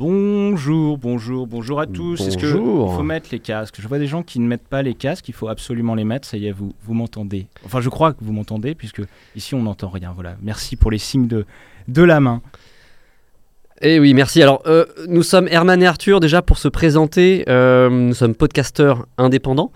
Bonjour, bonjour, bonjour à tous. Est-ce que il Bonjour. faut mettre les casques? Je vois des gens qui ne mettent pas les casques, il faut absolument les mettre. Ça y est, vous, vous m'entendez. Enfin, je crois que vous m'entendez, puisque ici on n'entend rien. Voilà. Merci pour les signes de, de la main. Eh oui, merci. Alors, euh, nous sommes Herman et Arthur déjà pour se présenter. Euh, nous sommes podcasteurs indépendants.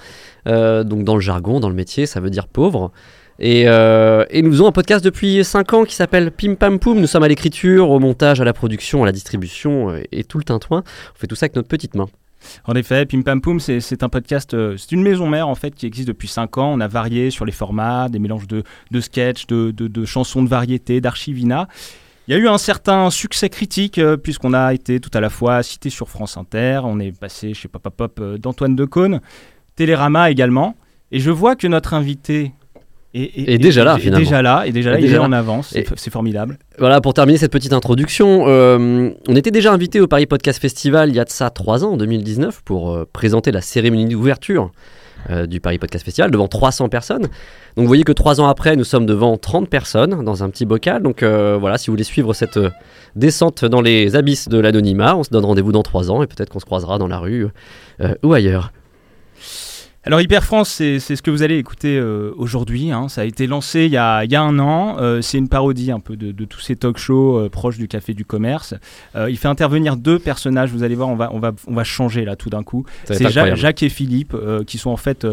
Euh, donc, dans le jargon, dans le métier, ça veut dire pauvre. Et, euh, et nous faisons un podcast depuis 5 ans qui s'appelle Pim Pam Poum. Nous sommes à l'écriture, au montage, à la production, à la distribution euh, et tout le tintouin. On fait tout ça avec notre petite main. En effet, Pim Pam Poum, c'est un podcast, euh, c'est une maison mère en fait qui existe depuis 5 ans. On a varié sur les formats, des mélanges de, sketchs, de, chansons de variété, d'archivina. Il y a eu un certain succès critique puisqu'on a été tout à la fois cité sur France Inter, on est passé chez Papa Pop d'Antoine Decaune, Télérama également. Et je vois que notre invité Est déjà là, finalement. déjà là, et déjà là, il est déjà en avance, c'est Et- formidable. Voilà, pour terminer cette petite introduction, euh, on était déjà invité au Paris Podcast Festival il y a de ça 3 ans, en 2019, pour euh, présenter la cérémonie d'ouverture euh, du Paris Podcast Festival devant 300 personnes. Donc vous voyez que 3 ans après, nous sommes devant 30 personnes dans un petit bocal. Donc voilà, si vous voulez suivre cette descente dans les abysses de l'anonymat, on se donne rendez-vous dans 3 ans et peut-être qu'on se croisera dans la rue ou ailleurs. Alors Hyper France, c'est ce que vous allez écouter euh, aujourd'hui. hein. Ça a été lancé il y a, il y a un an. Euh, c'est une parodie un peu de, de tous ces talk-shows euh, proches du café du commerce. Il fait intervenir deux personnages. Vous allez voir, on va, on va, on va changer là tout d'un coup. C'est Ja-. Jacques et Philippe qui sont en fait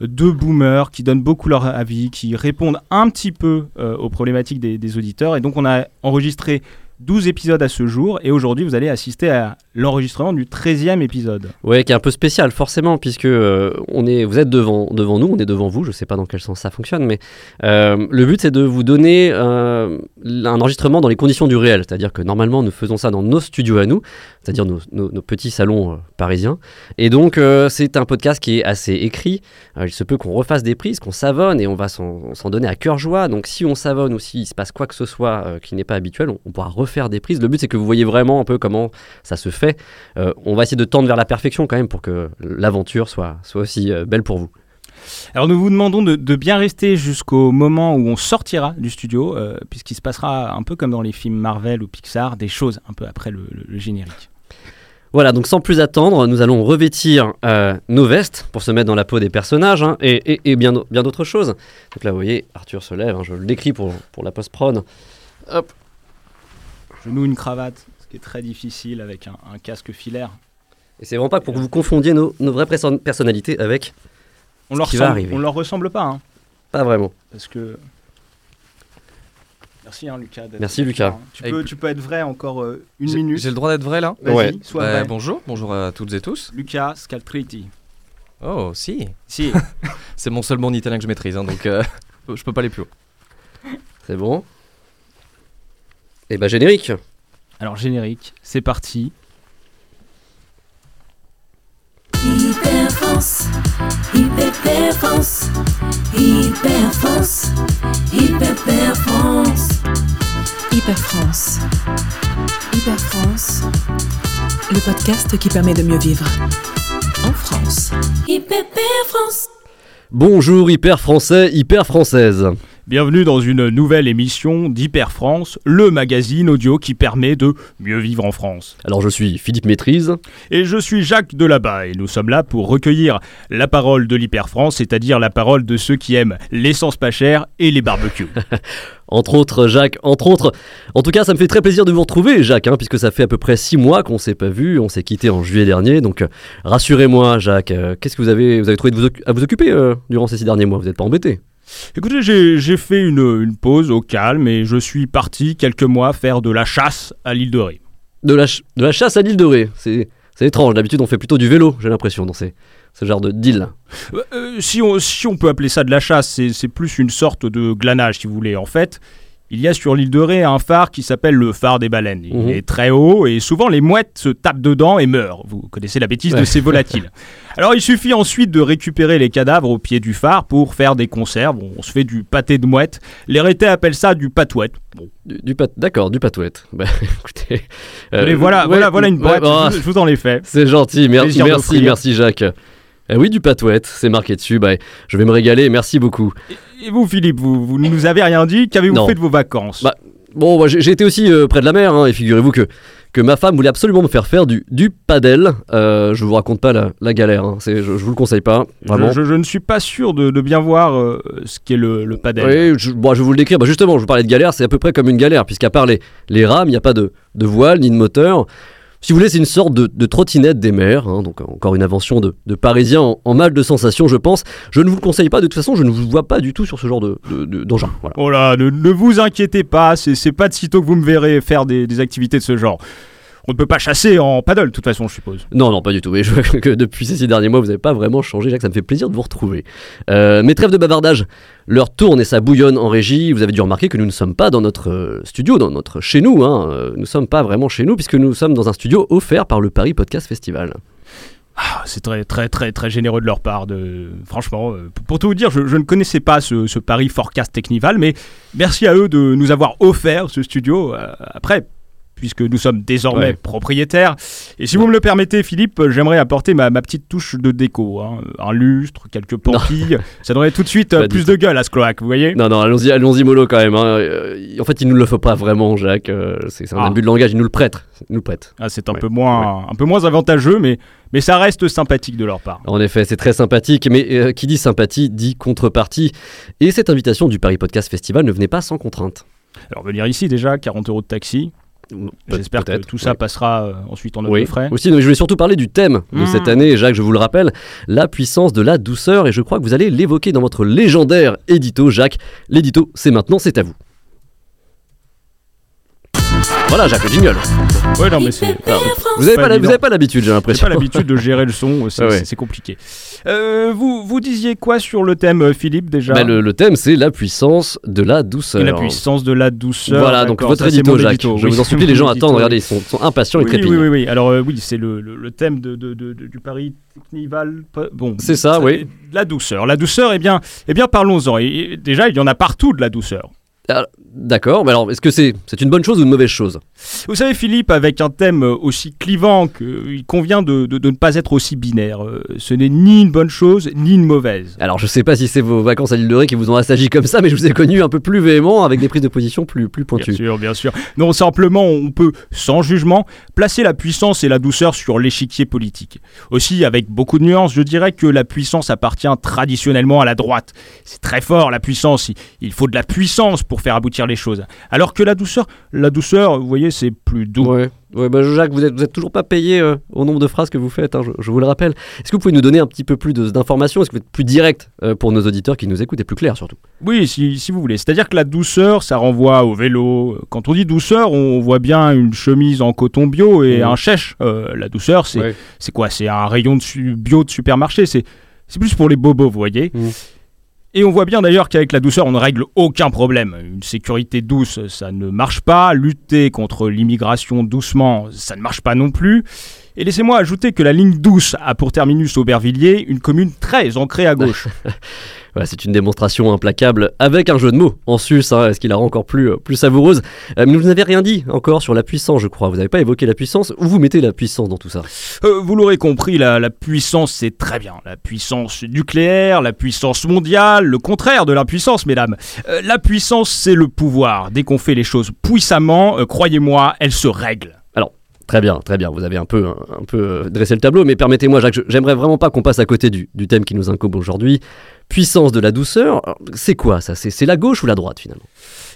deux boomers qui donnent beaucoup leur avis, qui répondent un petit peu aux problématiques des, des auditeurs. Et donc on a enregistré 12 épisodes à ce jour. Et aujourd'hui, vous allez assister à l'enregistrement du 13e épisode. Ouais, qui est un peu spécial forcément, puisque euh, on est, vous êtes devant, devant nous, on est devant vous. Je sais pas dans quel sens ça fonctionne, mais euh, le but c'est de vous donner euh, un enregistrement dans les conditions du réel, c'est-à-dire que normalement nous faisons ça dans nos studios à nous, c'est-à-dire nos, petits salons parisiens. Et donc c'est un podcast qui est assez écrit. Il se peut qu'on refasse des prises, qu'on savonne et on va s'en donner à cœur joie. Donc si on savonne ou s'il se passe quoi que ce soit qui n'est pas habituel, on pourra refaire des prises. Le but c'est que vous voyez vraiment un peu comment ça se fait. Euh, on va essayer de tendre vers la perfection quand même pour que l'aventure soit, soit aussi euh, belle pour vous. Alors nous vous demandons de, de bien rester jusqu'au moment où on sortira du studio, euh, puisqu'il se passera un peu comme dans les films Marvel ou Pixar, des choses un peu après le, le- le générique. Voilà, donc sans plus attendre, nous allons revêtir euh, nos vestes pour se mettre dans la peau des personnages hein, et, et- et bien, d'au- bien d'autres choses. Donc là, vous voyez, Arthur se lève, hein, je le décris pour, pour la post-prod. Hop, Je noue une cravate, ce qui est très difficile avec un, un casque filaire. et c'est vraiment pas pour que vous confondiez nos, nos vraies perso- personnalités avec. On Ce leur, qui va ressemble, arriver. on leur ressemble pas, hein, Pas vraiment. parce que... Merci hein, Lucas. Merci, Lucas. hein. Tu peux, tu peux être vrai encore euh, une minute. J'ai le droit d'être vrai là Vas-y, Ouais. sois Bah, vrai. Bonjour, bonjour à toutes et tous. Lucas Scaltriti. Oh, si. Si. C'est mon seul bon italien que je maîtrise, hein, donc euh, je peux pas aller plus haut. C'est bon. Et bah, générique. Alors générique, c'est parti. Hyper France, Hyper France, Hyper France, Hyper France, Hyper France. Hyper France. Le podcast qui permet de mieux vivre. En France. Hyper France. Bonjour, hyper français, hyper française. Bienvenue dans une nouvelle émission d'Hyper France, le magazine audio qui permet de mieux vivre en France. Alors, je suis Philippe Maîtrise. Et je suis Jacques Delabat et nous sommes là pour recueillir la parole de l'Hyper France, c'est-à-dire la parole de ceux qui aiment l'essence pas chère et les barbecues. Entre autres, Jacques, entre autres. En tout cas, ça me fait très plaisir de vous retrouver, Jacques, hein, puisque ça fait à peu près six mois qu'on s'est pas vu. On s'est quitté en juillet dernier. Donc, euh, rassurez-moi, Jacques, euh, qu'est-ce que vous avez, vous avez trouvé de vous à vous occuper euh, durant ces six derniers mois? Vous n'êtes pas embêté? Écoutez, j'ai fait une, une pause au calme et je suis parti quelques mois faire de la chasse à l'île de Ré. de la, ch- de la chasse à l'île de Ré. C'est étrange. D'habitude, on fait plutôt du vélo, j'ai l'impression, dans ces, ce genre de deal. Euh, euh, si, on, si on peut appeler ça de la chasse, c'est c'est plus une sorte de glanage, si vous voulez. En fait, il y a sur l'île de Ré un phare qui s'appelle le phare des baleines. Il Mhm. est très haut et souvent les mouettes se tapent dedans et meurent. Vous connaissez la bêtise de ces volatiles. Alors il suffit ensuite de récupérer les cadavres au pied du phare pour faire des conserves. On se fait du pâté de mouette. Les Rétais appellent ça du patouette. Bon, Du, du pat- D'accord, du patouette. Bah, écoutez. euh, voilà, ouais, voilà, voilà une ouais, boîte. bah, je, vous- je vous en ai fait. C'est gentil, merci, merci, merci, Jacques. Eh oui, du patouette, c'est marqué dessus. Bah, je vais me régaler, merci beaucoup. Et vous, Philippe, vous, vous ne nous avez rien dit. Qu'avez-vous fait de vos vacances? Bah, Bon, j'ai j'ai été aussi euh, près de la mer, hein, et figurez-vous que, que ma femme voulait absolument me faire faire du, du padel. Euh, je vous raconte pas la, la galère, hein. C'est- je, je vous le conseille pas, vraiment. Je, je- je ne suis pas sûr de, de bien voir euh, ce qu'est le, le padel. Oui, je, bon, je vais vous le décrire. Bah, justement, je vous parlais de galère, c'est à peu près comme une galère, puisqu'à part les, les rames, il n'y a pas de, de voile ni de moteur. Si vous voulez, c'est une sorte de, de trottinette des mers, hein, donc encore une invention de, de Parisiens en, mal de sensations, je pense. Je ne vous le conseille pas, de toute façon, je ne vous vois pas du tout sur ce genre de, de- de- d'engin. Voilà. Oh là, ne, ne vous inquiétez pas, c'est pas de sitôt que vous me verrez faire des, des activités de ce genre. On ne peut pas chasser en paddle, de toute façon, je suppose. Non, non, pas du tout. Mais je vois que depuis ces six derniers mois, vous n'avez pas vraiment changé. Jacques, ça me fait plaisir de vous retrouver. Euh, mais trêve de bavardage. L'heure tourne et ça bouillonne en régie. Vous avez dû remarquer que nous ne sommes pas dans notre euh, studio, dans notre chez nous. Hein. Euh, Nous ne sommes pas vraiment chez nous puisque nous sommes dans un studio offert par le Paris Podcast Festival. Ah, c'est très, très, très, très généreux de leur part. De... Franchement, euh, pour- tout vous dire, je, je ne connaissais pas ce, ce Paris Forecast Technival, mais merci à eux de nous avoir offert ce studio. après, puisque nous sommes désormais Ouais. propriétaires. Et si vous me le permettez, Philippe, euh, j'aimerais apporter ma, ma petite touche de déco. hein. Un lustre, quelques pampilles. Ça donnerait tout de suite euh, plus de gueule à ce cloaque, vous voyez? Non, non, allons-y, allons-y mollo quand même. hein. Euh, En fait, il nous le faut pas vraiment, Jacques. C'est un Ah. abus de langage. Il nous le prête. Nous le prête. Ah, c'est un, Ouais. peu moins, un peu moins avantageux, mais, mais ça reste sympathique de leur part. En effet, c'est très sympathique, mais euh, qui dit sympathie dit contrepartie. Et cette invitation du Paris Podcast Festival ne venait pas sans contrainte. Alors, venir ici déjà, 40 euros de taxi. J'espère que tout ça passera euh, ensuite en note Oui, de frais. aussi, mais je voulais surtout parler du thème de Mmh. cette année, Jacques, je vous le rappelle, la puissance de la douceur, et je crois que vous allez l'évoquer dans votre légendaire édito, Jacques. L'édito, c'est maintenant, c'est à vous. Voilà, Jacques, le jingle. Ouais, non, mais c'est. IPP Vous n'avez pas pas, la- vous évident. avez pas l'habitude, j'ai J'ai l'impression. pas l'habitude de gérer le son, c'est Ah ouais. c'est- c'est compliqué. Euh, vous, vous disiez quoi sur le thème, euh, Philippe, déjà Bah, le, le thème, c'est la puissance de la douceur. La puissance de la douceur. Voilà, donc D'accord, votre ça, c'est édito, mon Jacques. édito, Je oui. vous en supplie, les gens attendent, regardez, ils sont, sont impatients et Oui, oui, oui, oui. Alors, euh, oui, c'est le, le- le thème de, de- de- de- du Paris Technival. Bon, C'est ça, oui. La douceur. La douceur, eh bien, eh bien parlons-en. Et- et déjà, il y en a partout de la douceur. Alors, D'accord, mais alors, est-ce que c'est une bonne chose ou une mauvaise chose? Vous savez, Philippe, avec un thème aussi clivant qu'il convient de, de- de ne pas être aussi binaire. Euh, Ce n'est ni une bonne chose, ni une mauvaise. Alors, je sais pas si c'est vos vacances à l'île de Ré qui vous ont assagi comme ça, mais je vous ai connu un peu plus véhément, avec des prises de position plus, plus Bien pointues. sûr, bien sûr. Non, simplement, on peut, sans jugement, placer la puissance et la douceur sur l'échiquier politique. Aussi, avec beaucoup de nuances, je dirais que la puissance appartient traditionnellement à la droite. C'est très fort, la puissance. Il faut de la puissance pour faire aboutir les choses. Alors que la douceur, la douceur, vous voyez, c'est plus doux. Ouais, ouais bah Jacques, vous êtes, vous êtes toujours pas payé euh, au nombre de phrases que vous faites, hein, je, je vous le rappelle. Est-ce que vous pouvez nous donner un petit peu plus d'informations? Est-ce que vous êtes plus direct euh, pour nos auditeurs qui nous écoutent et plus clair surtout? Oui, si, si vous voulez. C'est-à-dire que la douceur, ça renvoie au vélo. Quand on dit douceur, on voit bien une chemise en coton bio et Mhm. un chèche. Euh, la douceur, c'est Ouais. quoi? C'est un rayon de su- bio de supermarché. C'est plus pour les bobos, vous voyez. Mhm. Et on voit bien d'ailleurs qu'avec la douceur, on ne règle aucun problème. Une sécurité douce, ça ne marche pas. Lutter contre l'immigration doucement, ça ne marche pas non plus. Et laissez-moi ajouter que la ligne douce a pour terminus Aubervilliers une commune très ancrée à gauche. C'est une démonstration implacable avec un jeu de mots en sus, hein, ce qui la rend encore plus, euh, plus savoureuse. Euh, mais vous n'avez rien dit encore sur la puissance, je crois. Vous n'avez pas évoqué la puissance. Où vous mettez la puissance dans tout ça? Euh, vous l'aurez compris, la, puissance, c'est très bien. La puissance nucléaire, la puissance mondiale, le contraire de la puissance, mesdames. La puissance, c'est le pouvoir. Dès qu'on fait les choses puissamment, croyez-moi, elle se règle. Très bien, très bien. Vous avez un peu, un, peu euh, dressé le tableau, mais permettez-moi, Jacques, j'aimerais vraiment pas qu'on passe à côté du, thème qui nous incombe aujourd'hui. Puissance de la douceur, c'est quoi ça? C'est la gauche ou la droite finalement?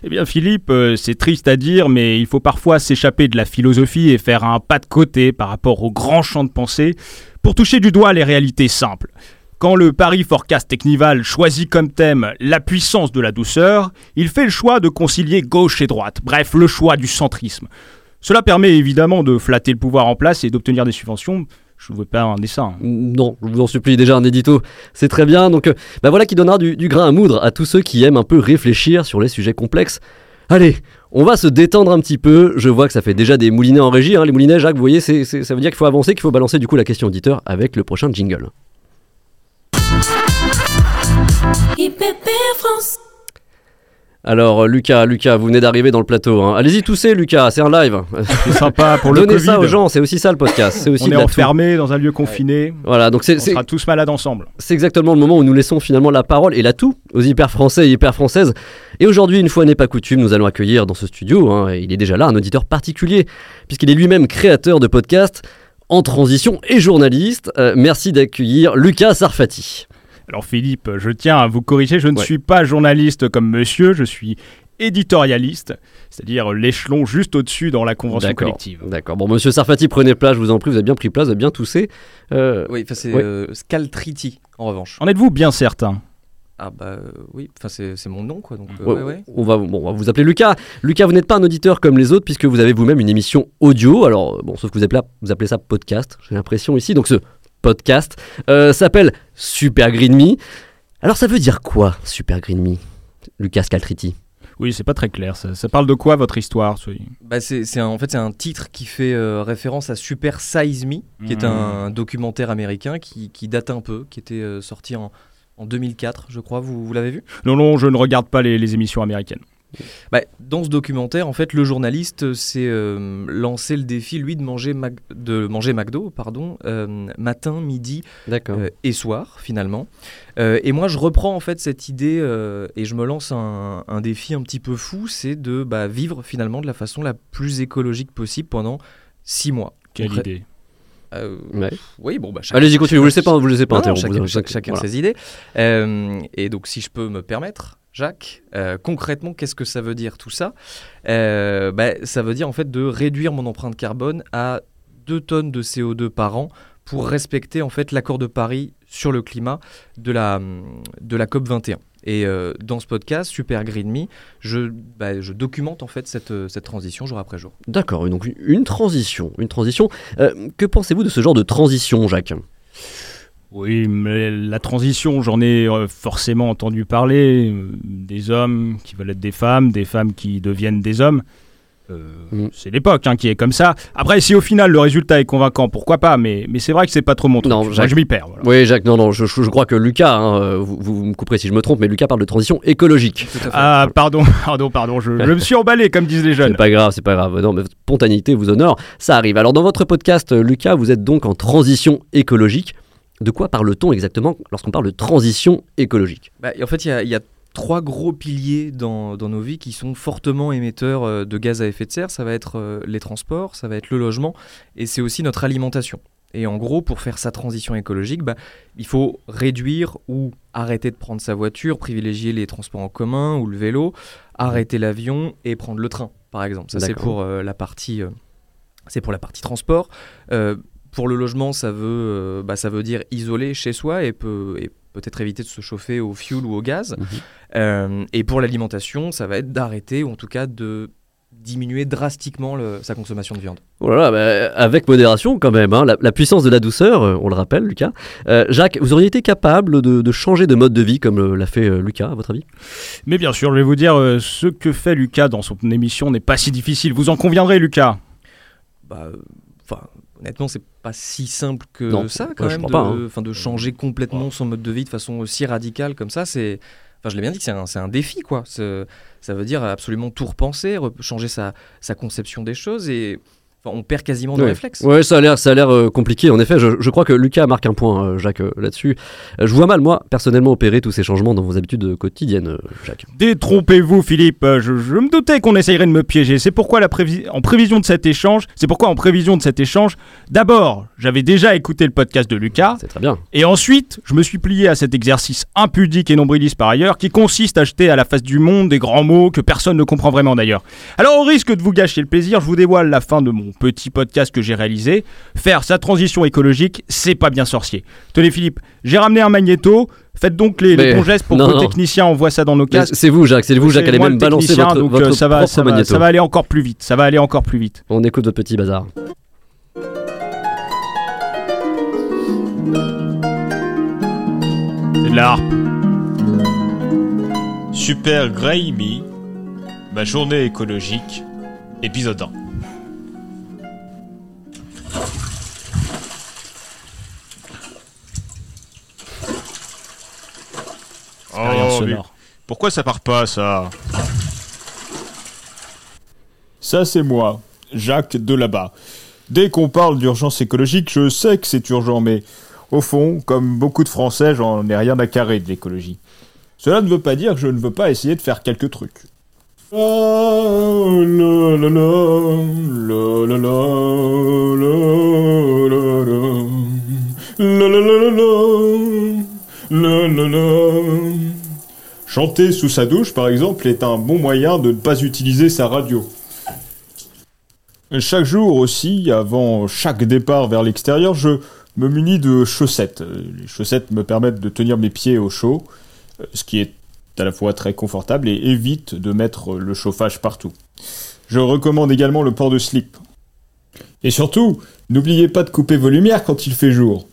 Eh bien, Philippe, euh, c'est triste à dire, mais il faut parfois s'échapper de la philosophie et faire un pas de côté par rapport au grand champ de pensée pour toucher du doigt les réalités simples. Quand le Paris Forecast Technival choisit comme thème la puissance de la douceur, il fait le choix de concilier gauche et droite, bref, le choix du centrisme. Cela permet évidemment de flatter le pouvoir en place et d'obtenir des subventions. Je ne veux pas un dessin. Non, je vous en supplie, déjà un édito, c'est très bien. Donc euh, bah voilà qui donnera du, du grain à moudre à tous ceux qui aiment un peu réfléchir sur les sujets complexes. Allez, on va se détendre un petit peu. Je vois que ça fait déjà des moulinets en régie. hein. Les moulinets, Jacques, vous voyez, c'est- c'est- ça veut dire qu'il faut avancer, qu'il faut balancer du coup la question auditeur avec le prochain jingle. IPP France. Alors, euh, Lucas, Lucas, vous venez d'arriver dans le plateau. hein. Allez-y, toussez, Lucas, c'est un live. C'est sympa pour le Donnez Covid. ça aux gens, c'est aussi ça le podcast. C'est aussi On est enfermé dans un lieu confiné. Voilà, donc c'est On sera tous malades ensemble. c'est exactement le moment où nous laissons finalement la parole et la tout aux hyper français et hyper françaises. Et aujourd'hui, une fois n'est pas coutume, nous allons accueillir dans ce studio, hein, et il est déjà là, un auditeur particulier, puisqu'il est lui-même créateur de podcasts en transition et journaliste. Euh, merci d'accueillir Lucas Sarfati. Alors Philippe, je tiens à vous corriger, je ne Ouais. suis pas journaliste comme monsieur, je suis éditorialiste, c'est-à-dire l'échelon juste au-dessus dans la convention collective. D'accord. Bon, monsieur Sarfati, prenez place, je vous en prie, vous avez bien pris place, vous avez bien toussé. Euh, Oui, enfin c'est Ouais. euh, Scaltriti en revanche. En êtes-vous bien certain? Ah bah euh, oui, enfin c'est mon nom quoi. Donc euh, Ouais, ouais, ouais. On, va, bon, on va vous appeler Lucas. Lucas, vous n'êtes pas un auditeur comme les autres puisque vous avez vous-même une émission audio. Alors, bon, sauf que vous appelez, vous appelez ça podcast, j'ai l'impression ici. Donc, ce podcast euh, s'appelle Super Green Me. Alors, ça veut dire quoi, Super Green Me Lucas Caltriti. Oui, c'est pas très clair. Ça, ça parle de quoi votre histoire? Bah, c'est en fait c'est un titre qui fait euh, référence à Super Size Me, qui est un documentaire américain qui, qui date un peu, qui était euh, sorti en, en 2004, je crois. Vous, vous l'avez vu? Non, non, je ne regarde pas les, les émissions américaines. Bah, Dans ce documentaire, en fait, le journaliste s'est euh, lancé le défi, lui, de manger, Mac- de manger McDo, pardon, euh, matin, midi euh, et soir finalement. Euh, et moi je reprends en fait cette idée euh, et je me lance un, un défi un petit peu fou, c'est de bah, vivre finalement de la façon la plus écologique possible pendant six mois. Quelle idée Euh, Ouais. oui, bon bah chacun- Allez-y, continuez, vous ne laissez pas, vous le laissez pas Non, interrompre. chacun, vous- chacun voilà. ses idées. Euh, et donc, si je peux me permettre, Jacques, euh, concrètement, qu'est-ce que ça veut dire tout ça? Euh, bah, Ça veut dire en fait de réduire mon empreinte carbone à 2 tonnes de CO2 par an pour respecter en fait l'accord de Paris sur le climat de la, de la COP 21. Et euh, dans ce podcast, Super Green Me, je, bah, je documente en fait cette, euh, cette transition jour après jour. D'accord, donc une- transition. Une transition. Que pensez-vous de ce genre de transition, Jacques? Oui, mais la transition, j'en ai euh, forcément entendu parler. euh, des hommes qui veulent être des femmes, des femmes qui deviennent des hommes. Euh, Mm. C'est l'époque hein, qui est comme ça. Après, si au final le résultat est convaincant, pourquoi pas Mais, mais c'est vrai que c'est pas trop mon truc. Non, Moi, Jacques- je m'y perds. voilà. Oui, Jacques, non, non, je, crois que Lucas, hein, vous, vous me couperez si je me trompe, mais Lucas parle de transition écologique. Tout à fait. Ah, pardon, pardon, pardon. Je, je me suis emballé, comme disent les jeunes. C'est pas grave, c'est pas grave. Non, mais spontanéité vous honore, ça arrive. Alors, dans votre podcast, Lucas, vous êtes donc en transition écologique. De quoi parle-t-on exactement lorsqu'on parle de transition écologique? Bah, en fait, il y a, il y a trois gros piliers dans, dans nos vies qui sont fortement émetteurs euh, de gaz à effet de serre. Ça va être euh, les transports, ça va être le logement, et c'est aussi notre alimentation. Et en gros, pour faire sa transition écologique, bah, il faut réduire ou arrêter de prendre sa voiture, privilégier les transports en commun ou le vélo, arrêter l'avion et prendre le train, par exemple. Ça, c'est pour euh, la partie, euh, c'est pour la partie transport. Euh, pour le logement, ça veut, euh, bah, ça veut dire isoler chez soi et, peut, et peut-être éviter de se chauffer au fioul ou au gaz. Mhm. Euh, et pour l'alimentation, ça va être d'arrêter ou en tout cas de diminuer drastiquement le- sa consommation de viande. Oh là là, bah, avec modération quand même, hein, la, la puissance de la douceur, euh, on le rappelle, Lucas. Euh, Jacques, vous auriez été capable de, de changer de mode de vie comme l'a fait euh, Lucas, à votre avis? Mais bien sûr, je vais vous dire, euh, ce que fait Lucas dans son émission n'est pas si difficile. Vous en conviendrez, Lucas? Bah, euh, enfin, honnêtement, c'est pas si simple que Non, ça quand je même, de, pas, hein. enfin, de changer complètement son mode de vie de façon aussi radicale comme ça. C'est, enfin, je l'ai bien dit, c'est un, c'est un défi, quoi. Ça veut dire absolument tout repenser, re- changer sa, sa conception des choses et enfin, on perd quasiment nos Ouais. réflexes. Ouais, ça a l'air, ça a l'air euh, compliqué. En effet, je, je crois que Lucas marque un point, euh, Jacques, euh, là-dessus. Euh, je vois mal, moi, personnellement, opérer tous ces changements dans vos habitudes quotidiennes, euh, Jacques. Détrompez-vous, Philippe. Je, je me doutais qu'on essayerait de me piéger. C'est pourquoi, la prévi- en prévision de cet échange, c'est pourquoi, en prévision de cet échange, d'abord, j'avais déjà écouté le podcast de Lucas. C'est très bien. Et ensuite, je me suis plié à cet exercice impudique et nombriliste par ailleurs, qui consiste à jeter à la face du monde des grands mots que personne ne comprend vraiment d'ailleurs. Alors, au risque de vous gâcher le plaisir, je vous dévoile la fin de mon petit podcast que j'ai réalisé. Faire sa transition écologique, c'est pas bien sorcier. Tenez, Philippe, j'ai ramené un magnéto. Faites donc les, bons gestes pour non, que non. le technicien envoie ça dans nos casques. C'est vous, Jacques. C'est vous, Jacques, allez même le balancer technicien, votre, donc, votre euh, ça va, propre ça, va, magnéto. ça va aller encore plus vite. Ça va aller encore plus vite. On écoute votre petit bazar. C'est de la harpe. Super Grey Me, ma journée écologique, épisode 1. Expérience Oh, mais sonore. pourquoi ça part pas ça ça c'est moi, Jacques de là-bas. Dès qu'on parle d'urgence écologique, je sais que c'est urgent, mais au fond, comme beaucoup de Français, j'en ai rien à carrer de l'écologie. Cela ne veut pas dire que je ne veux pas essayer de faire quelques trucs. Chanter sous sa douche, par exemple, est un bon moyen de ne pas utiliser sa radio. Chaque jour aussi, avant chaque départ vers l'extérieur, je me munis de chaussettes. Les chaussettes me permettent de tenir mes pieds au chaud, ce qui est à la fois très confortable et évite de mettre le chauffage partout. Je recommande également le port de slip. Et surtout, n'oubliez pas de couper vos lumières quand il fait jour.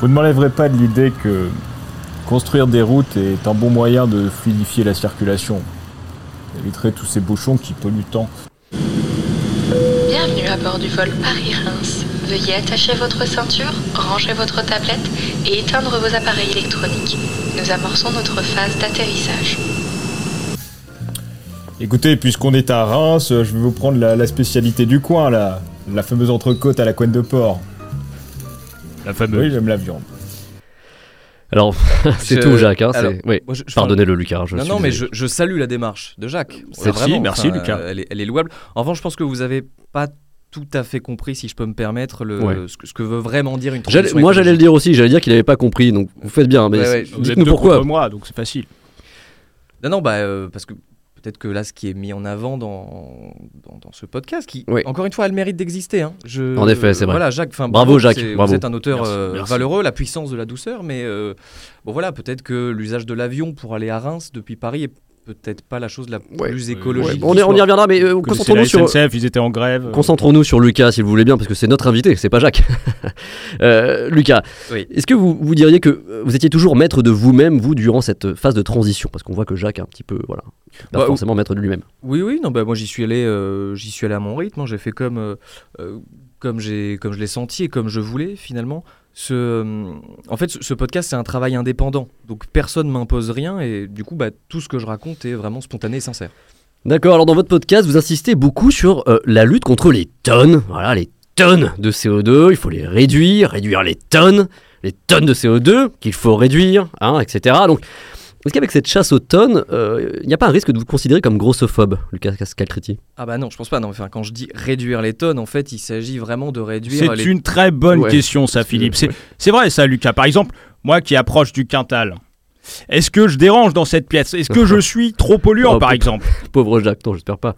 Vous ne m'enlèverez pas de l'idée que construire des routes est un bon moyen de fluidifier la circulation. Éviterait tous ces bouchons qui polluent tant. Bienvenue à bord du vol Paris-Reims. Veuillez attacher votre ceinture, ranger votre tablette et éteindre vos appareils électroniques. Nous amorçons notre phase d'atterrissage. Écoutez, puisqu'on est à Reims, je vais vous prendre la, la spécialité du coin, là. La fameuse entrecôte à la coine de porc. La fameuse. Oui, j'aime la viande. Alors, c'est Je- tout, Jacques. Hein, c'est- alors, oui. moi, je- je- Pardonnez-le, Lucas. Je non, suis non, mais je, salue la démarche de Jacques. Merci, Vraiment, merci, enfin, Lucas. euh, elle, est, elle est louable. En revanche, je pense que vous avez pas tout à fait compris, si je peux me permettre, le, Ouais. ce, que, ce que veut vraiment dire une transition Moi, j'allais le dire aussi. J'allais dire qu'il avait pas compris. Donc, vous faites bien. Mais Ouais, ouais, dites-nous pourquoi. moi, donc c'est facile. Non, non, bah, euh, parce que peut-être que là, ce qui est mis en avant dans, dans, dans ce podcast, qui, Oui. encore une fois, a le mérite d'exister. hein. Je- En effet, c'est vrai. Voilà, Jacques, Bravo, Jacques, bravo. Vous êtes un auteur Merci, euh, merci. valeureux, la puissance de la douceur, mais euh, bon, voilà, peut-être que l'usage de l'avion pour aller à Reims depuis Paris est peut-être pas la chose la Ouais. plus Ouais, écologique. Ouais, on, y- on y reviendra, mais euh, concentrons-nous sur. SNCF, ils étaient en grève. Concentrons-nous sur Lucas, si vous voulez bien, parce que c'est notre invité, c'est pas Jacques. Euh, Lucas, Oui. est-ce que vous, vous diriez que euh, vous étiez toujours maître de vous-même, vous, durant cette phase de transition? Parce qu'on voit que Jacques est un petit peu, voilà, pas Bah, forcément maître de lui-même. Oui, oui, non, bah, moi j'y suis allé, euh, j'y suis allé à mon rythme. hein. J'ai fait comme, comme j'ai, comme je l'ai senti et comme je voulais finalement. Euh, en fait, ce, ce podcast c'est un travail indépendant, donc personne m'impose rien et du coup, bah, tout ce que je raconte est vraiment spontané et sincère. D'accord, alors dans votre podcast, vous insistez beaucoup sur euh, la lutte contre les tonnes, voilà, les tonnes de CO2, il faut les réduire, réduire les tonnes, les tonnes de CO2 qu'il faut réduire, hein, etc. Donc, est-ce qu'avec cette chasse aux tonnes, euh, il n'y a pas un risque de vous considérer comme grossophobe, Lucas Calcriti Ah bah non, je pense pas. Non, enfin, quand je dis réduire les tonnes, en fait, il s'agit vraiment de réduire C'est les. une très bonne Ouais. question, ça, Philippe. C'est Ouais. vrai, ça, Lucas. Par exemple, moi qui approche du quintal, est-ce que je dérange dans cette pièce? Est-ce que je suis trop polluant, Oh, par exemple? Pauvre Jacques, non, j'espère pas.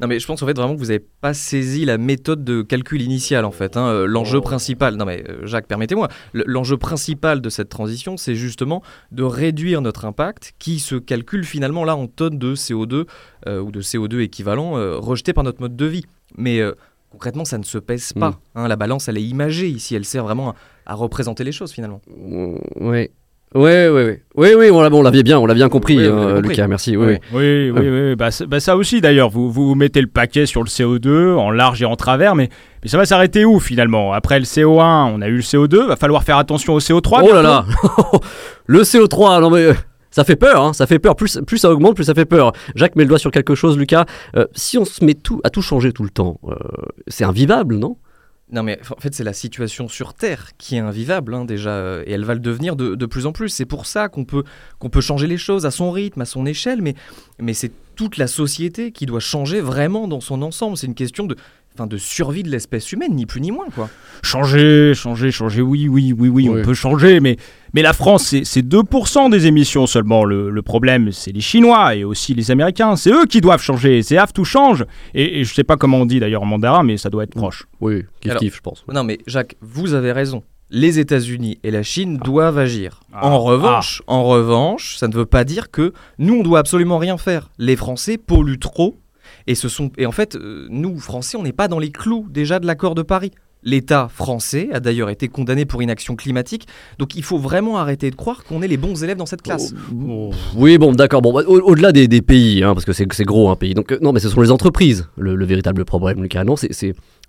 Non, mais je pense en fait vraiment que vous n'avez pas saisi la méthode de calcul initial en fait. hein. Euh, L'enjeu Oh. principal, non mais euh, Jacques, permettez-moi, Le- l'enjeu principal de cette transition, c'est justement de réduire notre impact qui se calcule finalement là en tonnes de CO2 euh, ou de CO2 équivalent euh, rejeté par notre mode de vie. Mais euh, concrètement, ça ne se pèse pas. Mm. hein. La balance, elle est imagée ici, elle sert vraiment à, à représenter les choses finalement. Ouais. Ouais, ouais, ouais. Oui, oui, on l'a on l'avait bien, on l'a bien compris, Oui, l'avez compris. Lucas, merci. Oui, oui. Oui, oui, oui. Bah, ça- bah, ça aussi, d'ailleurs, vous, vous mettez le paquet sur le CO2 en large et en travers, mais, mais ça va s'arrêter où finalement? Après le CO1, on a eu le CO2, va falloir faire attention au CO3. Oh là là Le CO3, non mais euh, ça fait peur, hein, ça fait peur. Plus, plus ça augmente, plus ça fait peur. Jacques met le doigt sur quelque chose, Lucas. Euh, si on se met tout, à tout changer tout le temps, euh, c'est invivable, non? Non mais en fait c'est la situation sur Terre qui est invivable hein, déjà euh, et elle va le devenir de, plus en plus. C'est pour ça qu'on peut, qu'on peut changer les choses à son rythme, à son échelle, mais c'est toute la société qui doit changer vraiment dans son ensemble. C'est une question de, enfin, de survie de l'espèce humaine, ni plus ni moins. quoi. Changer, changer, changer, oui, oui, oui, oui, Oui. on peut changer, mais, mais la France, c'est- c'est 2% des émissions seulement. Le, le problème, c'est les Chinois et aussi les Américains. C'est eux qui doivent changer. C'est have to change. Et, et je sais pas comment on dit d'ailleurs en mandarin, mais ça doit être proche. Oui, kiff Alors- kiff, je pense. Non mais Jacques, vous avez raison. Les États-Unis et la Chine doivent agir. Ah. En revanche, en revanche, ça ne veut pas dire que nous on doit absolument rien faire. Les Français polluent trop et ce sont et en fait euh, nous Français on n'est pas dans les clous déjà de l'accord de Paris. L'État français a d'ailleurs été condamné pour inaction climatique. Donc il faut vraiment arrêter de croire qu'on est les bons élèves dans cette classe. Oh. Oui, bon, d'accord. Bon, au- au-delà des, des pays, hein, parce que c'est gros un pays. Donc, euh, non, mais ce sont les entreprises, le, le véritable problème, Lucas. Non, c'est-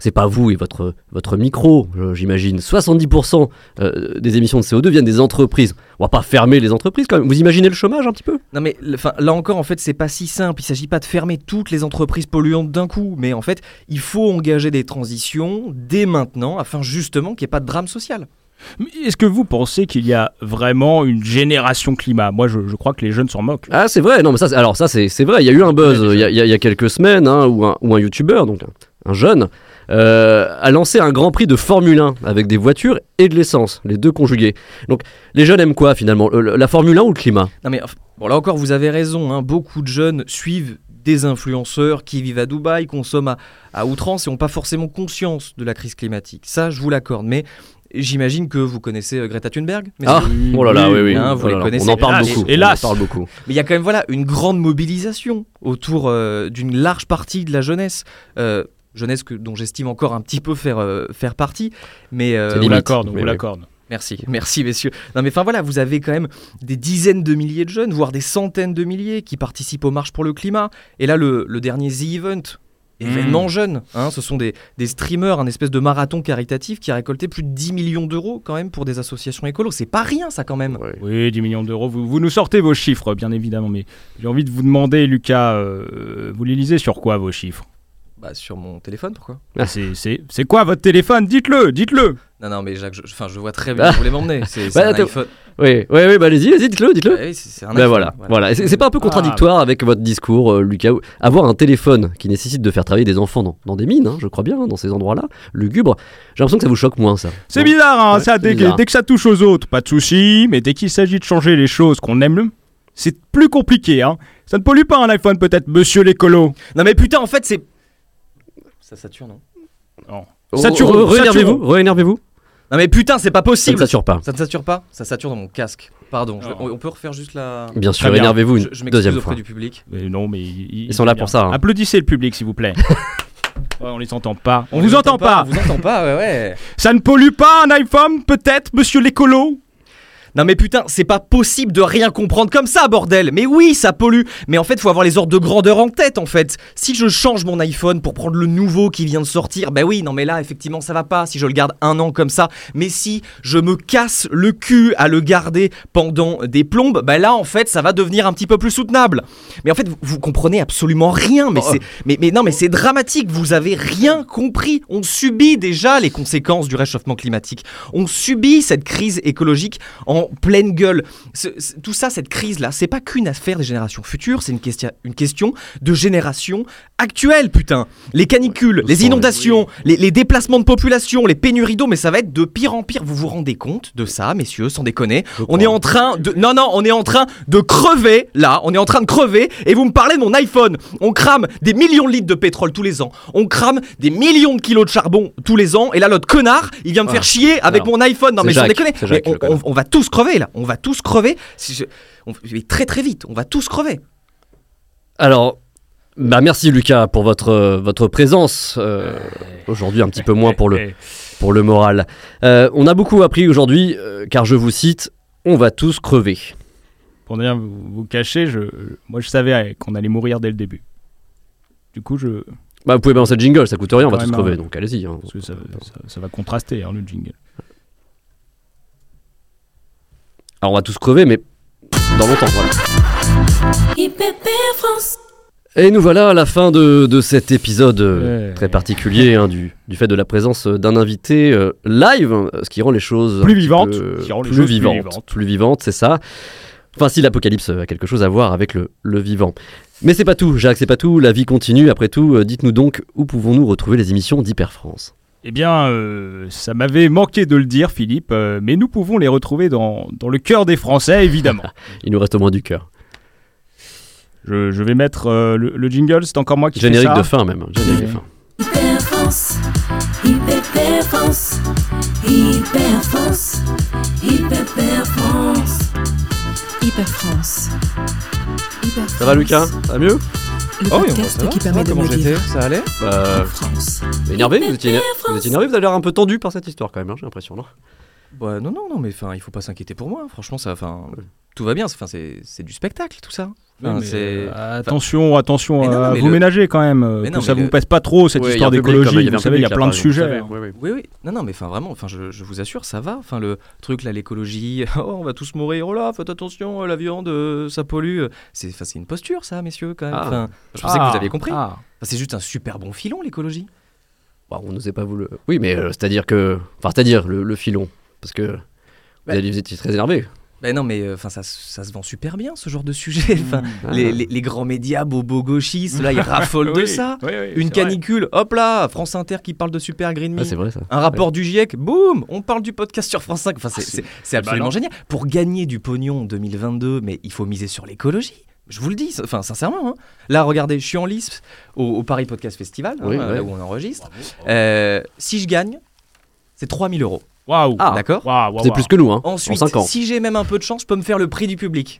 c'est pas vous et votre, votre micro, j'imagine. 70% euh, des émissions de CO2 viennent des entreprises. On va pas fermer les entreprises quand même. Vous imaginez le chômage un petit peu? Non mais enfin, là encore en fait c'est pas si simple, il s'agit pas de fermer toutes les entreprises polluantes d'un coup, mais en fait il faut engager des transitions dès maintenant afin justement qu'il n'y ait pas de drame social. Mais Est-ce que vous pensez qu'il y a vraiment une génération climat? Moi, je, je crois que les jeunes s'en moquent. Ah, c'est vrai. Non, mais ça, c'est- alors ça, c'est c'est vrai. Il y a eu un buzz Ouais, euh, il y, a- il y a- il y a quelques semaines hein, où un, un youtubeur, donc un jeune, euh, a lancé un grand prix de Formule 1 avec des voitures et de l'essence, les deux conjugués. Donc, les jeunes aiment quoi finalement La Formule 1 ou le climat? Non mais bon là encore vous avez raison, hein, beaucoup de jeunes suivent des influenceurs qui vivent à Dubaï, consomment à, à outrance et n'ont pas forcément conscience de la crise climatique. Ça je vous l'accorde, mais j'imagine que vous connaissez euh, Greta Thunberg. Ah, oh là là, oui, oui. Hein, Oh vous là les connaissez. On en parle Hélas, beaucoup. hélas. On en parle beaucoup. Mais il y a quand même voilà une grande mobilisation autour euh, d'une large partie de la jeunesse. Euh, jeunesse que, dont j'estime encore un petit peu faire, euh, faire partie. Mais euh, C'est On l'accorde, on l'accorde. Merci, merci messieurs. Non mais enfin voilà, vous avez quand même des dizaines de milliers de jeunes, voire des centaines de milliers qui participent aux marches pour le climat. Et là, le, le dernier The Event, événement jeune, hein, ce sont des, des streamers, un espèce de marathon caritatif qui a récolté plus de 10 millions d'euros quand même pour des associations écolos. C'est pas rien ça quand même. Ouais. Oui, 10 millions d'euros. Vous, vous nous sortez vos chiffres, bien évidemment, mais j'ai envie de vous demander, Lucas, euh, vous les lisez sur quoi vos chiffres? Bah sur mon téléphone, pourquoi? Ah, c'est- C'est c'est quoi votre téléphone? Dites-le, dites-le Non, non, mais Jacques, je, enfin, je vois très bien Ah. vous voulez m'emmener. C'est c'est Bah, un t'es- iPhone. Oui, oui, oui, bah allez-y, allez-y, dites-le, dites-le. Ah oui, c'est c'est un Ben iPhone, voilà, voilà. C'est c'est pas un peu Ah. contradictoire avec votre discours, euh, Lucas Avoir un téléphone qui nécessite de faire travailler des enfants dans, dans des mines, hein, je crois bien, hein, dans ces endroits-là, lugubres, j'ai l'impression que ça vous choque moins, ça. C'est bizarre, hein, Ouais, ça, c'est dès, que- bizarre. dès que ça touche aux autres, pas de souci, mais dès qu'il s'agit de changer les choses qu'on aime, c'est plus compliqué. Hein. Ça ne pollue pas un iPhone, peut-être, monsieur l'écolo Non, mais putain, en fait, c'est. Ça sature, non Oh, Sature- re- Réénervez-vous, sature- réénervez-vous. Non, mais putain, c'est pas Ça ne possible sature pas. Ça ne sature pas Ça sature dans mon casque. Pardon, je- Non. on, on peut refaire juste la. Bien sûr, énervez-vous une Je, je m'excuse deuxième auprès fois. du public. Mais Non, mais ils, Ils sont là pour ça, hein. Applaudissez le public, s'il vous plaît. Ouais, on les entend pas. On, vous entend pas. On vous entend pas, ouais, ouais. Ça ne pollue pas un iPhone, peut-être, monsieur l'écolo Non mais putain, c'est pas possible de rien comprendre comme ça, bordel. Mais oui, ça pollue. Mais en fait, faut avoir les ordres de grandeur en tête, en fait. Si je change mon iPhone pour prendre le nouveau qui vient de sortir, bah oui, non mais là, effectivement, ça va pas. Si je le garde un an comme ça, mais si je me casse le cul à le garder pendant des plombes, bah là, en fait, ça va devenir un petit peu plus soutenable. Mais en fait, vous, vous comprenez absolument rien. Mais Oh. c'est, mais, mais non, mais c'est dramatique. Vous avez rien compris. On subit déjà les conséquences du réchauffement climatique. On subit cette crise écologique en pleine gueule. Ce- tout ça, cette crise-là, c'est pas qu'une affaire des générations futures, c'est une, question une question de génération actuelle, putain. Les canicules, les inondations, les, les déplacements de population, les pénuries d'eau, mais ça va être de pire en pire. Vous vous rendez compte de ça, messieurs, sans déconner? On est en train de... Non, non, on est en train de crever, là, on est en train de crever, et vous me parlez de mon iPhone. On crame des millions de litres de pétrole tous les ans. On crame des millions de kilos de charbon tous les ans, et là, l'autre connard, il vient me Ah. faire chier avec mon iPhone. Non, mais sans déconner. Mais on va tous crever, là. On va tous crever. Si je- on- très très vite. On va tous crever. Alors, bah merci Lucas pour votre, votre présence. euh, aujourd'hui, un petit peu moins pour le, pour le moral. Euh, on a beaucoup appris aujourd'hui, euh, car je vous cite, on va tous crever. Pour ne rien vous, vous cacher, je, moi je savais qu'on allait mourir dès le début. Du coup, je. Bah, vous pouvez balancer le jingle, ça coûte rien, on va tous crever, donc allez-y. hein. Parce que ça, ça- ça va contraster, hein, le jingle. Alors on va tous crever, mais dans longtemps, voilà. Et nous voilà à la fin de, de cet épisode euh, Ouais. très particulier hein, du, du fait de la présence euh, d'un invité euh, live, ce qui rend les choses Plus vivantes, peu qui rend les plus choses plus vivantes, plus vivantes, c'est ça. Enfin, si l'apocalypse a quelque chose à voir avec le, le vivant. Mais c'est pas tout, Jacques, c'est pas tout. La vie continue. Après tout, dites-nous donc où pouvons-nous retrouver les émissions d'Hyper France. Eh bien, euh, ça m'avait manqué de le dire, Philippe, euh, mais nous pouvons les retrouver dans, dans le cœur des Français, évidemment. Il nous reste au moins du cœur. je, je vais mettre euh, le, le jingle, c'est encore moi qui fais Générique ça. de fin même. hein, Générique de fin. Hyper France. Hyper France. Hyper France. Hyper France. Hyper France. Hyper Ça va. Lucas? Ça va mieux? Le Oh oui, podcast ça va, qui permet va, de j'étais vivre Ça allait Bah, en France. énervé vous étiez, éner- vous étiez énervé Vous avez l'air un peu tendu par cette histoire quand même, hein, j'ai l'impression, non? Bah non, non, non, mais enfin, il faut pas s'inquiéter pour moi. hein. Franchement, ça, enfin, tout va bien. Enfin, c'est c'est du spectacle, tout ça. Enfin, Oui, mais, c'est- euh, attention, attention Mais non, à mais vous le- ménager quand même. euh, Mais que non, ça mais vous le- pèse pas trop cette Ouais, histoire d'écologie. Vous savez, il y a plein de sujets. exemple, hein. oui, oui. Oui, oui. Non, non, mais enfin, vraiment, enfin, je, je vous assure, ça va. Enfin, le truc là, l'écologie. Oh, on va tous mourir. Oh là, faites attention, la viande, euh, ça pollue. C'est, enfin, c'est une posture, ça, messieurs, quand même. Ah. Enfin, je pensais que vous aviez compris. ah. Enfin, c'est juste un super bon filon, l'écologie. Bah, on n'osait pas vous le. Oui, mais euh, c'est-à-dire que. Enfin, c'est-à-dire le, le filon. Parce que. Vous, avez- vous étiez très énervé. Ben non, mais euh, enfin, ça, ça se vend super bien, ce genre de sujet. Enfin, Ah. les, les- les grands médias, bobos gauchistes, là, ils raffolent de ça. oui, oui, Une vrai. canicule, hop là, France Inter qui parle de Super Green Me. Ah, c'est vrai ça. Un rapport du GIEC, boum, on parle du podcast sur France 5. Enfin, c'est, Ah, c'est- c'est- c'est absolument génial. Pour gagner du pognon en 2022, mais il faut miser sur l'écologie. Je vous le dis, enfin sincèrement. hein. Là, regardez, je suis en lice au, au Paris Podcast Festival, hein, Oui, là ouais. où on enregistre. Euh, si je gagne, c'est 3000 euros. Waouh. Ah. D'accord C'est plus que nous, hein. Ensuite, en 5 ans. si j'ai même un peu de chance, je peux me faire le prix du public.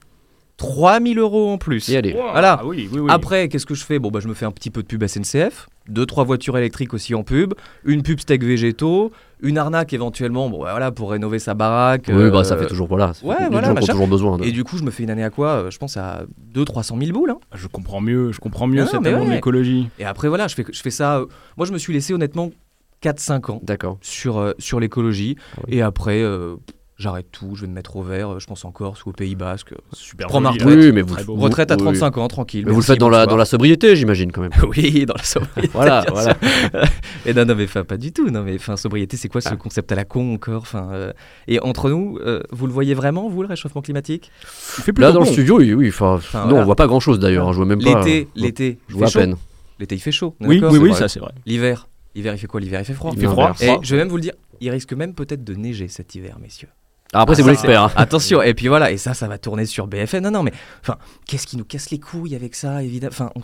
3000 euros en plus. Aller. Waouh, Voilà. ah oui, oui, oui. Après, qu'est-ce que je fais? Bon, bah, je me fais un petit peu de pub SNCF, deux, trois voitures électriques aussi en pub, une pub steak végétaux, une arnaque éventuellement, bon, bah, voilà, pour rénover sa baraque. Oui, euh, bah ça fait toujours. Voilà. ça ouais, fait- les voilà, gens qui ont toujours besoin. De... Et du coup, je me fais une année à quoi? Euh, Je pense à 200-300 000 boules. hein. Je comprends mieux, je comprends mieux Ah non, cet mais amour de ouais. l'écologie. Et après, voilà, je fais, je fais ça. euh, moi, je me suis laissé honnêtement 4-5 ans D'accord. sur, euh, sur l'écologie. Ah oui. Et après, euh, j'arrête tout, je vais me mettre au vert, euh, je pense en Corse ou au Pays Basque. Super Prends ma retraite. Oui, mais vous- Retraite à oui. 35 ans, tranquille. Mais vous le faites dans la, dans la sobriété, j'imagine, quand même. Oui, dans la sobriété. Voilà, voilà. Et non, non, mais enfin, pas du tout. Non, mais enfin, sobriété, c'est quoi ce Ah. concept à la con encore enfin, euh, Et entre nous, euh, vous le voyez vraiment, vous, le réchauffement climatique? Il fait Là, dans le studio, oui, oui. Enfin, Enfin, non, voilà. on voit pas grand chose d'ailleurs. hein, Je vois même pas. L'été, je- l'été, Je il vois à fait chaud. peine. L'été, il fait chaud. Oui, oui, oui, ça c'est vrai. L'hiver, l'hiver, il fait quoi? L'hiver, il fait froid. Il fait froid. Et je vais même vous le dire, il risque même peut-être de neiger cet hiver, messieurs. Ah, après, Ah, c'est vous l'expert. hein. Attention, et puis voilà, et ça, ça va tourner sur BFM. Non, non, mais enfin, qu'est-ce qui nous casse les couilles avec ça, évidemment Enfin, on-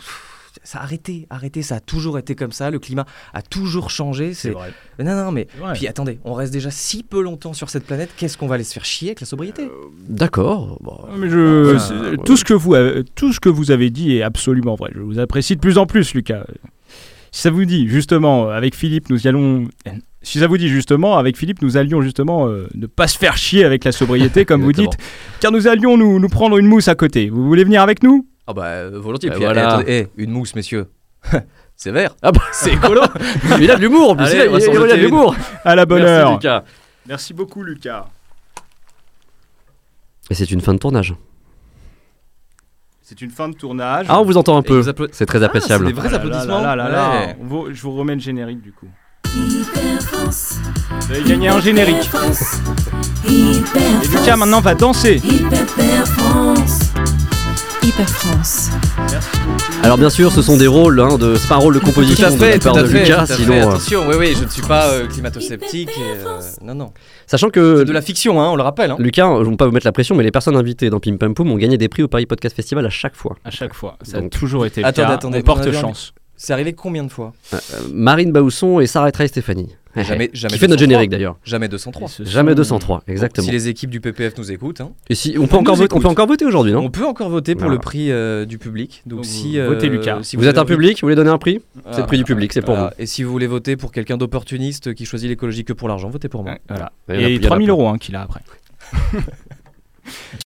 ça a arrêté, arrêté, ça a toujours été comme ça, le climat a toujours changé. C'est vrai. Non, non, mais puis attendez, on reste déjà si peu longtemps sur cette planète, qu'est-ce qu'on va aller se faire chier avec la sobriété? D'accord. bon. Non, mais je- ouais, tout, ce que vous avez, tout ce que vous avez dit est absolument vrai. Je vous apprécie de plus en plus, Lucas. Si ça vous dit, justement, avec Philippe, nous y allons. Si ça vous dit justement, avec Philippe, nous allions justement euh, ne pas se faire chier avec la sobriété, comme vous dites, car nous allions nous, nous prendre une mousse à côté. Vous voulez venir avec nous? Ah bah euh, volontiers. Bah Puis, voilà. eh, attendez, eh, une mousse, messieurs. c'est vert. Ah bah, C'est écolo. Il a de l'humour en plus. Allez, il a- il il de l'humour. À la bonne Merci, heure. Lucas. Merci beaucoup, Lucas. Et c'est une fin de tournage. C'est une fin de tournage. Ah, on vous entend un peu. applaud- C'est très Ah, appréciable. c'est des vrais Ah là là applaudissements. là là là. Ouais. On va- je vous remets le générique du coup. Hyper France. Vous avez gagné un générique. Et Lucas maintenant va danser. Hyper France. Hyper France. Alors bien sûr, ce sont des rôles. Hein, de... C'est pas un rôle de Tout composition à de fait, la tout part à de fait. Lucas, tout à fait. sinon. euh, Attention, oui, oui, je ne suis pas euh, climato-sceptique. et, euh, non, non. Sachant que C'est de la fiction, hein, on le rappelle. hein. Lucas, je ne vais pas vous mettre la pression, mais les personnes invitées dans Pim Pam Poum ont gagné des prix au Paris Podcast Festival à chaque fois. À chaque fois. Ça Donc- a toujours été le Attendez, cas. attendez, On porte chance. C'est arrivé combien de fois? Euh, Marine Bausson et Sarah Trey Stéphanie. Jamais, jamais. Qui fait notre 203. générique d'ailleurs. Jamais 203. Et ce Jamais sont- 203, exactement. Si les équipes du PPF nous écoutent, hein, Et si on peut encore on peut encore voter aujourd'hui, non on peut encore voter pour Voilà. le prix euh, du public. Donc, Donc, si vous votez euh, Lucas. si Vous êtes un envie- public, vous voulez donner un prix? C'est le Ah, prix du public, c'est pour voilà. Et si vous voulez voter pour quelqu'un d'opportuniste qui choisit l'écologie que pour l'argent, votez pour moi. Voilà. vous. Et a 3000 plein. euros hein, qu'il a après.